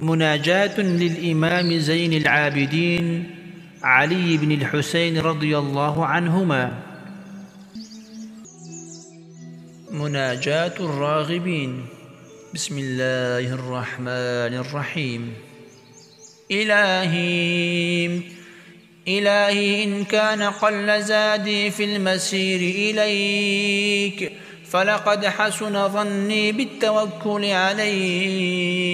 مناجاة للإمام زين العابدين علي بن الحسين رضي الله عنهما. مناجاة الراغبين. بسم الله الرحمن الرحيم. إلهي إلهي إن كان قل زادي في المسير إليك فلقد حسن ظني بالتوكل عليك.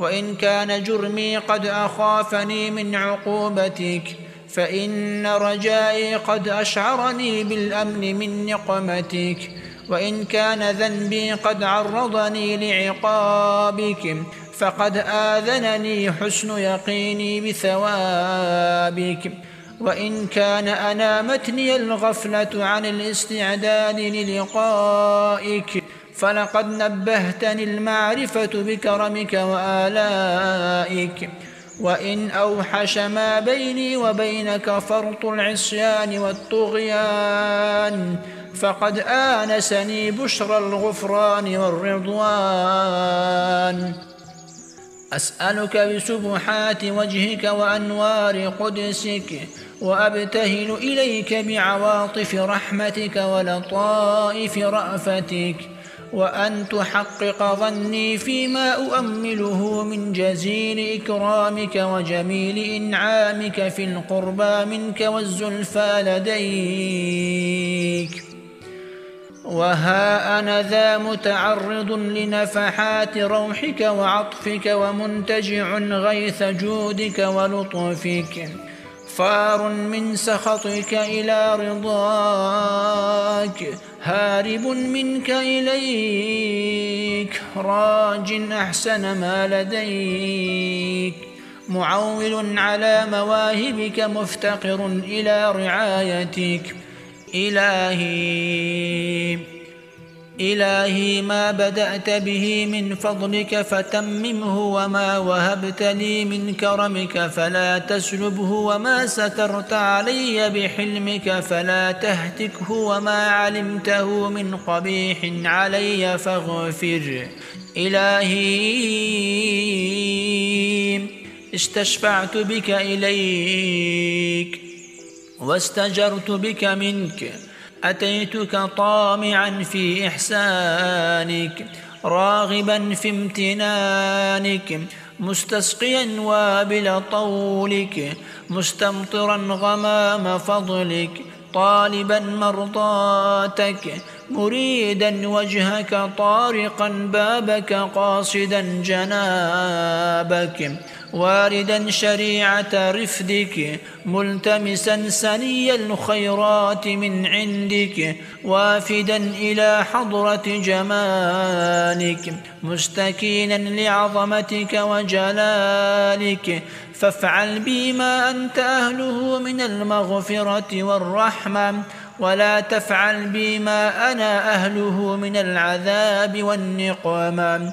وإن كان جرمي قد أخافني من عقوبتك فإن رجائي قد أشعرني بالأمن من نقمتك وإن كان ذنبي قد عرضني لعقابك فقد آذنني حسن يقيني بثوابك. وإن كان أنامتني الغفلة عن الاستعداد للقائك فلقد نبهتني المعرفة بكرمك وآلائك. وإن أوحش ما بيني وبينك فرط العصيان والطغيان فقد آنسني بشرى الغفران والرضوان. أسألك بسبحات وجهك وأنوار قدسك وأبتهل إليك بعواطف رحمتك ولطائف رأفتك. وأن تحقق ظني فيما أؤمله من جزيل إكرامك وجميل إنعامك في القربى منك والزلفى لديك. وها أنا ذا متعرض لنفحات روحك وعطفك ومنتجع غيث جودك ولطفك. فار من سخطك إلى رضاك هارب منك إليك راج أحسن ما لديك. معول على مواهبك مفتقر إلى رعايتك. إلهي. إلهي ما بدأت به من فضلك فتممه وما وهبت لي من كرمك فلا تسلبه وما سترت علي بحلمك فلا تهتكه وما علمته من قبيح علي فاغفر. إلهي استشفعت بك إليك واستجرت بك منك أتيتك طامعا في إحسانك راغبا في امتنانك مستسقيا وابل طولك مستمطرا غمام فضلك طالبا مرضاتك مريدا وجهك طارقا بابك قاصدا جنابك. واردا شريعة رفدك ملتمسا سني الخيرات من عندك وافدا إلى حضرة جمالك مستكينا لعظمتك وجلالك. فافعل بي ما أنت أهله من المغفرة والرحمة ولا تفعل بي ما أنا أهله من العذاب والنقمة.